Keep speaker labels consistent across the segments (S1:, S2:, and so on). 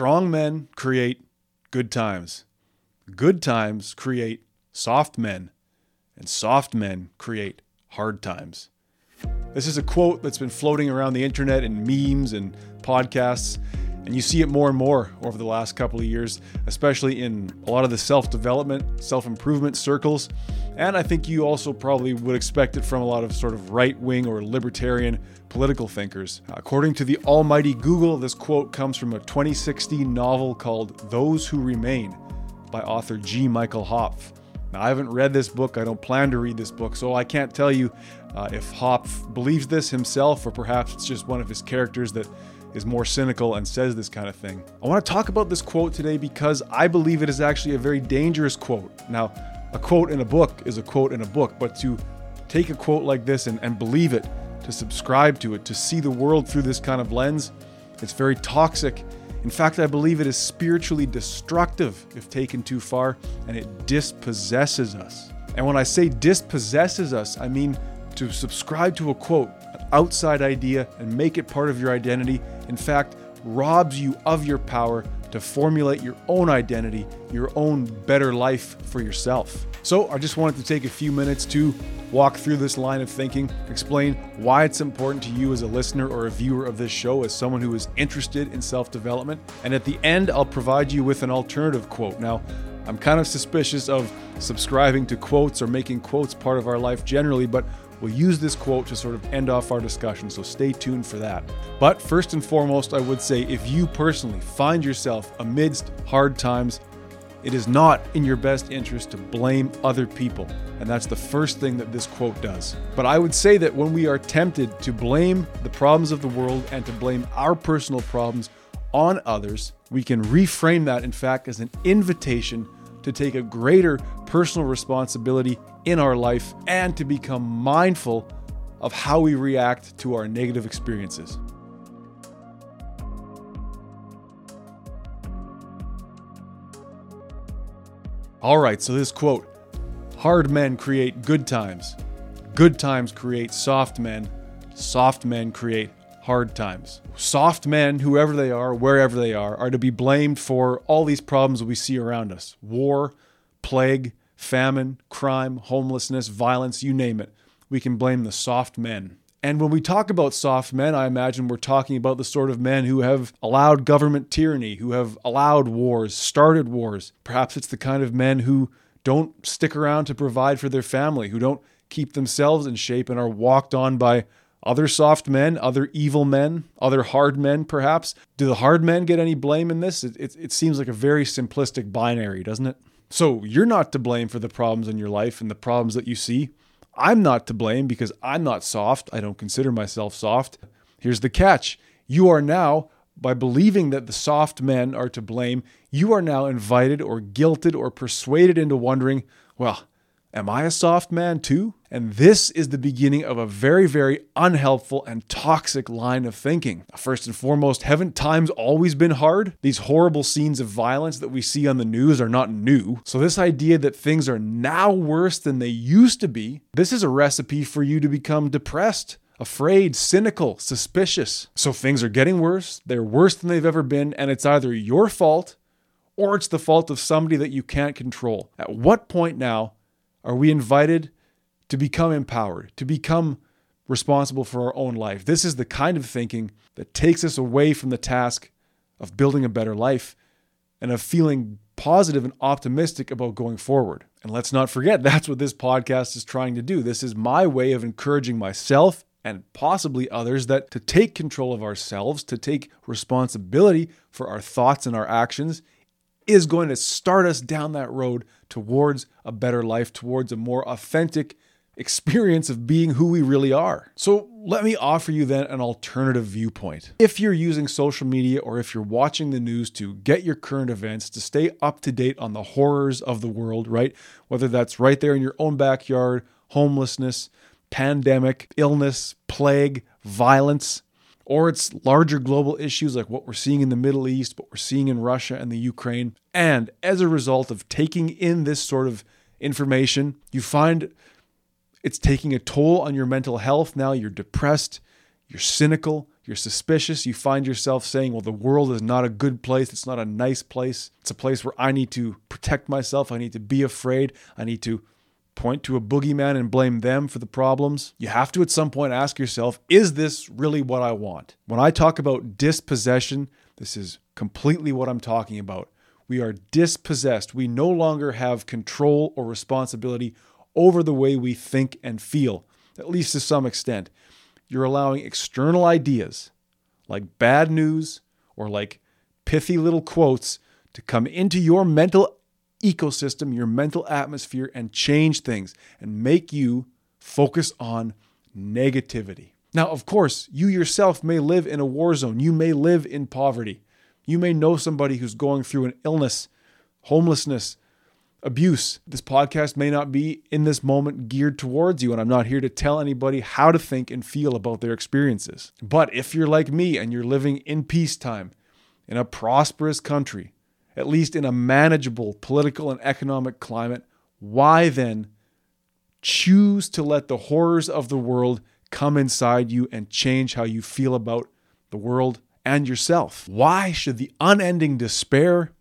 S1: strong men create good times. Good times create soft men, and soft men create hard times. This is a quote that's been floating around the internet in memes and podcasts, and you see it more and more over the last couple of years, especially in a lot of the self development, self improvement circles. And I think you also probably would expect it from a lot of sort of right wing or libertarian political thinkers. According to the almighty Google, this quote comes from a 2016 novel called Those Who Remain by author G. Michael Hopf. Now, I haven't read this book, I don't plan to read this book, so I can't tell you uh, if Hopf believes this himself or perhaps it's just one of his characters that is more cynical and says this kind of thing. I want to talk about this quote today because I believe it is actually a very dangerous quote. Now, a quote in a book is a quote in a book, but to take a quote like this and, and believe it, to subscribe to it, to see the world through this kind of lens, it's very toxic in fact, I believe it is spiritually destructive if taken too far, and it dispossesses us. And when I say dispossesses us, I mean to subscribe to a quote, an outside idea, and make it part of your identity. In fact, robs you of your power to formulate your own identity, your own better life for yourself. So, I just wanted to take a few minutes to walk through this line of thinking, explain why it's important to you as a listener or a viewer of this show, as someone who is interested in self development. And at the end, I'll provide you with an alternative quote. Now, I'm kind of suspicious of subscribing to quotes or making quotes part of our life generally, but we'll use this quote to sort of end off our discussion, so stay tuned for that. But first and foremost, I would say if you personally find yourself amidst hard times, it is not in your best interest to blame other people. And that's the first thing that this quote does. But I would say that when we are tempted to blame the problems of the world and to blame our personal problems on others, we can reframe that, in fact, as an invitation to take a greater personal responsibility in our life and to become mindful of how we react to our negative experiences. All right, so this quote Hard men create good times, good times create soft men, soft men create hard times. Soft men, whoever they are, wherever they are, are to be blamed for all these problems we see around us war, plague, famine, crime, homelessness, violence, you name it. We can blame the soft men. And when we talk about soft men, I imagine we're talking about the sort of men who have allowed government tyranny, who have allowed wars, started wars. Perhaps it's the kind of men who don't stick around to provide for their family, who don't keep themselves in shape and are walked on by other soft men, other evil men, other hard men, perhaps. Do the hard men get any blame in this? It, it, it, seems like a very simplistic binary, doesn't it? So you're not to blame for the problems in your life and the problems that you see. I'm not to blame because I'm not soft. I don't consider myself soft. Here's the catch you are now, by believing that the soft men are to blame, you are now invited or guilted or persuaded into wondering, well, Am I a soft man too? And this is the beginning of a very, very unhelpful and toxic line of thinking. First and foremost, haven't times always been hard? These horrible scenes of violence that we see on the news are not new. So, this idea that things are now worse than they used to be, this is a recipe for you to become depressed afraid, cynical, suspicious. So things are getting worse, they're worse than they've ever been, and it's either your fault or it's the fault of somebody that you can't control. At what point now are we invited to become empowered, to become responsible for our own life? This is the kind of thinking that takes us away from the task of building a better life and of feeling positive and optimistic about going forward. And let's not forget, that's what this podcast is trying to do. This is my way of encouraging myself and possibly others that to take control of ourselves, to take responsibility for our thoughts and our actions is going to start us down that road towards a better life, towards a more authentic experience of being who we really are. So, let me offer you then an alternative viewpoint. If you're using social media or if you're watching the news to get your current events, to stay up to date on the horrors of the world, right? Whether that's right there in your own backyard, homelessness, pandemic, illness, plague, violence, or it's larger global issues like what we're seeing in the Middle East, what we're seeing in Russia and the Ukraine. And as a result of taking in this sort of information, you find it's taking a toll on your mental health now. You're depressed, you're cynical, you're suspicious, you find yourself saying, Well, the world is not a good place. It's not a nice place. It's a place where I need to protect myself. I need to be afraid. I need to point to a boogeyman and blame them for the problems. You have to at some point ask yourself, Is this really what I want? When I talk about dispossession, this is completely what I'm talking about. We are dispossessed. We no longer have control or responsibility over the way we think and feel, at least to some extent you're allowing external ideas like bad news or like pithy little quotes to come into your mental ecosystem, your mental atmosphere, and change things and make you focus on negativity. Now, of course, you yourself may live in a war zone. You may live in poverty. You may know somebody who's going through an illness, homelessness, abuse. This podcast may not be in this moment geared towards you, and I'm not here to tell anybody how to think and feel about their experiences. But if you're like me and you're living in peacetime, in a prosperous country, at least in a manageable political and economic climate, why then choose to let the horrors of the world come inside you and change how you feel about the world and yourself? Why should the unending despair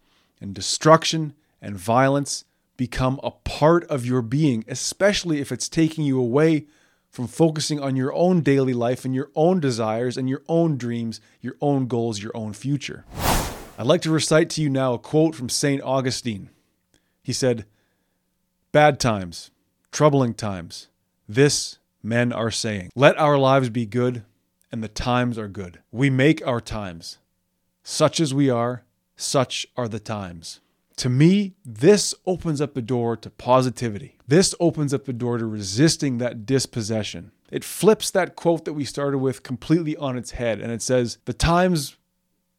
S1: and destruction and violence become a part of your being, especially if it's taking you away from focusing on your own daily life and your own desires and your own dreams, your own goals, your own future. I'd like to recite to you now a quote from St. Augustine. He said, Bad times, troubling times, this men are saying. Let our lives be good, and the times are good. We make our times. Such as we are, such are the times. To me, this opens up the door to positivity. This opens up the door to resisting that dispossession. It flips that quote that we started with completely on its head and it says, The times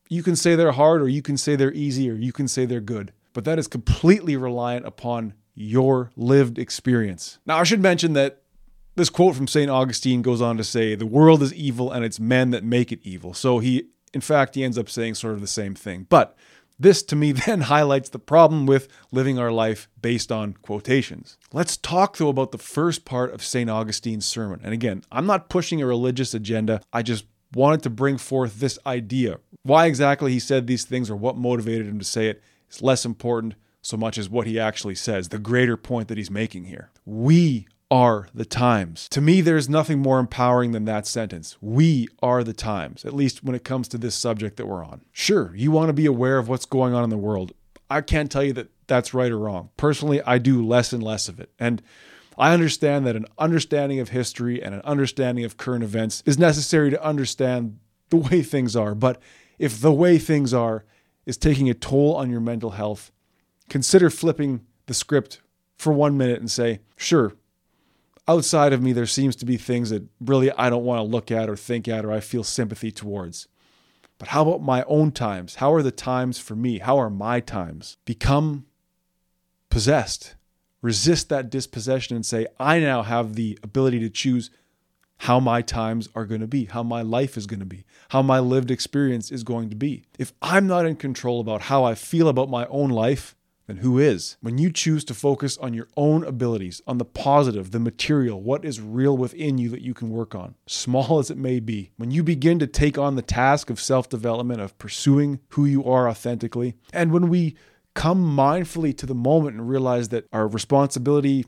S1: you can say they're hard, or you can say they're easy, or you can say they're good. But that is completely reliant upon your lived experience. Now, I should mention that this quote from St. Augustine goes on to say, The world is evil and it's men that make it evil. So he, in fact, he ends up saying sort of the same thing. But this to me then highlights the problem with living our life based on quotations. Let's talk though about the first part of St. Augustine's sermon. And again, I'm not pushing a religious agenda, I just wanted to bring forth this idea. Why exactly he said these things or what motivated him to say it is less important so much as what he actually says, the greater point that he's making here. We are the times. To me, there's nothing more empowering than that sentence. We are the times, at least when it comes to this subject that we're on. Sure, you want to be aware of what's going on in the world. I can't tell you that that's right or wrong. Personally, I do less and less of it. And I understand that an understanding of history and an understanding of current events is necessary to understand the way things are. But if the way things are is taking a toll on your mental health, consider flipping the script for one minute and say, sure, outside of me, there seems to be things that really I don't want to look at or think at or I feel sympathy towards. But how about my own times? How are the times for me? How are my times? Become possessed. Resist that dispossession and say, I now have the ability to choose how my times are going to be, how my life is going to be, how my lived experience is going to be. If I'm not in control about how I feel about my own life, then who is? When you choose to focus on your own abilities, on the positive, the material, what is real within you that you can work on, small as it may be, when you begin to take on the task of self development, of pursuing who you are authentically, and when we come mindfully to the moment and realize that our responsibility,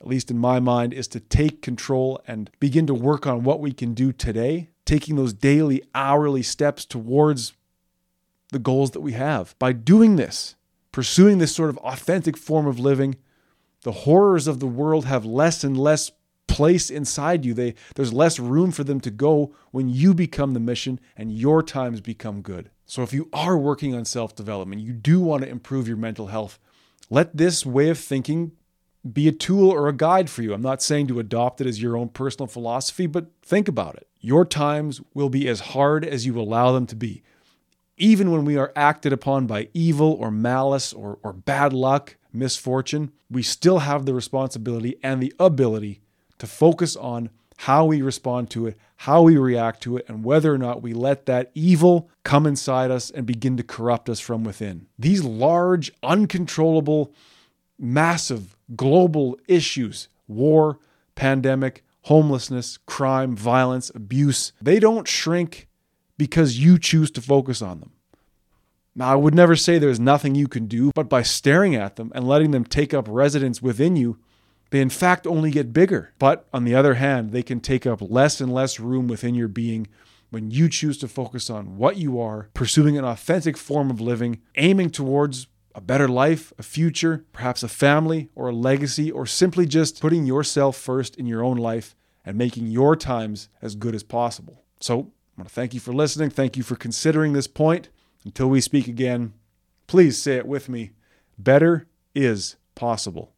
S1: at least in my mind, is to take control and begin to work on what we can do today, taking those daily, hourly steps towards the goals that we have. By doing this, pursuing this sort of authentic form of living, the horrors of the world have less and less place inside you. They, there's less room for them to go when you become the mission and your times become good. So, if you are working on self development, you do want to improve your mental health, let this way of thinking be a tool or a guide for you. I'm not saying to adopt it as your own personal philosophy, but think about it. Your times will be as hard as you allow them to be even when we are acted upon by evil or malice or, or bad luck, misfortune, we still have the responsibility and the ability to focus on how we respond to it, how we react to it, and whether or not we let that evil come inside us and begin to corrupt us from within. These large, uncontrollable, massive global issues war, pandemic, homelessness, crime, violence, abuse they don't shrink because you choose to focus on them. Now, I would never say there's nothing you can do, but by staring at them and letting them take up residence within you, they in fact only get bigger. But on the other hand, they can take up less and less room within your being when you choose to focus on what you are, pursuing an authentic form of living, aiming towards a better life, a future, perhaps a family or a legacy, or simply just putting yourself first in your own life and making your times as good as possible. So, I want to thank you for listening. Thank you for considering this point. Until we speak again, please say it with me better is possible.